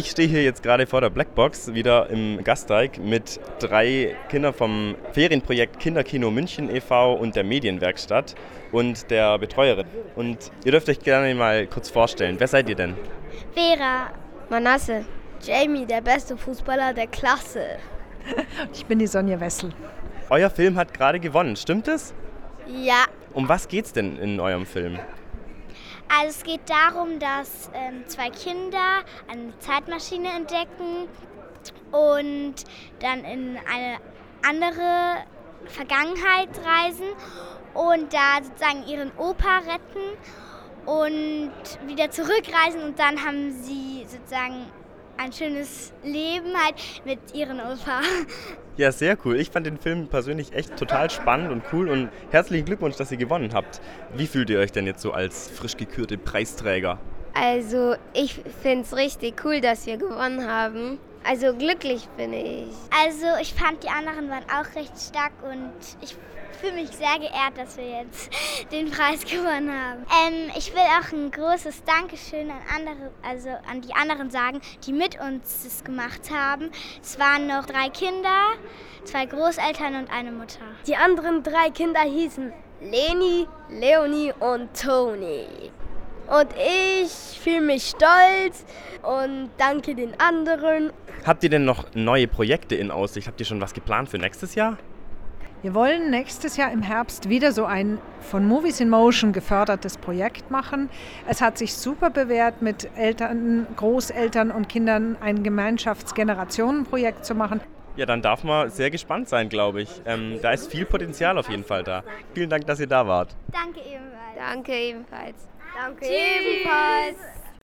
ich stehe hier jetzt gerade vor der Blackbox wieder im Gasteig mit drei Kindern vom Ferienprojekt Kinderkino München e.V. und der Medienwerkstatt und der Betreuerin. Und ihr dürft euch gerne mal kurz vorstellen. Wer seid ihr denn? Vera. Manasse. Jamie, der beste Fußballer der Klasse. Ich bin die Sonja Wessel. Euer Film hat gerade gewonnen, stimmt es? Ja. Um was geht's denn in eurem Film? Also es geht darum, dass ähm, zwei Kinder eine Zeitmaschine entdecken und dann in eine andere Vergangenheit reisen und da sozusagen ihren Opa retten und wieder zurückreisen und dann haben sie sozusagen ein schönes Leben halt mit ihren Opa. Ja, sehr cool. Ich fand den Film persönlich echt total spannend und cool und herzlichen Glückwunsch, dass ihr gewonnen habt. Wie fühlt ihr euch denn jetzt so als frisch gekürte Preisträger? Also ich finde es richtig cool, dass wir gewonnen haben. Also glücklich bin ich. Also ich fand die anderen waren auch recht stark und ich fühle mich sehr geehrt, dass wir jetzt den Preis gewonnen haben. Ähm, ich will auch ein großes Dankeschön an andere, also an die anderen sagen, die mit uns das gemacht haben. Es waren noch drei Kinder, zwei Großeltern und eine Mutter. Die anderen drei Kinder hießen Leni, Leonie und Toni. Und ich fühle mich stolz und danke den anderen. Habt ihr denn noch neue Projekte in Aussicht? Habt ihr schon was geplant für nächstes Jahr? Wir wollen nächstes Jahr im Herbst wieder so ein von Movies in Motion gefördertes Projekt machen. Es hat sich super bewährt, mit Eltern, Großeltern und Kindern ein Gemeinschaftsgenerationenprojekt zu machen. Ja, dann darf man sehr gespannt sein, glaube ich. Ähm, da ist viel Potenzial auf jeden Fall da. Vielen Dank, dass ihr da wart. Danke ebenfalls. Danke ebenfalls. Danke ebenfalls.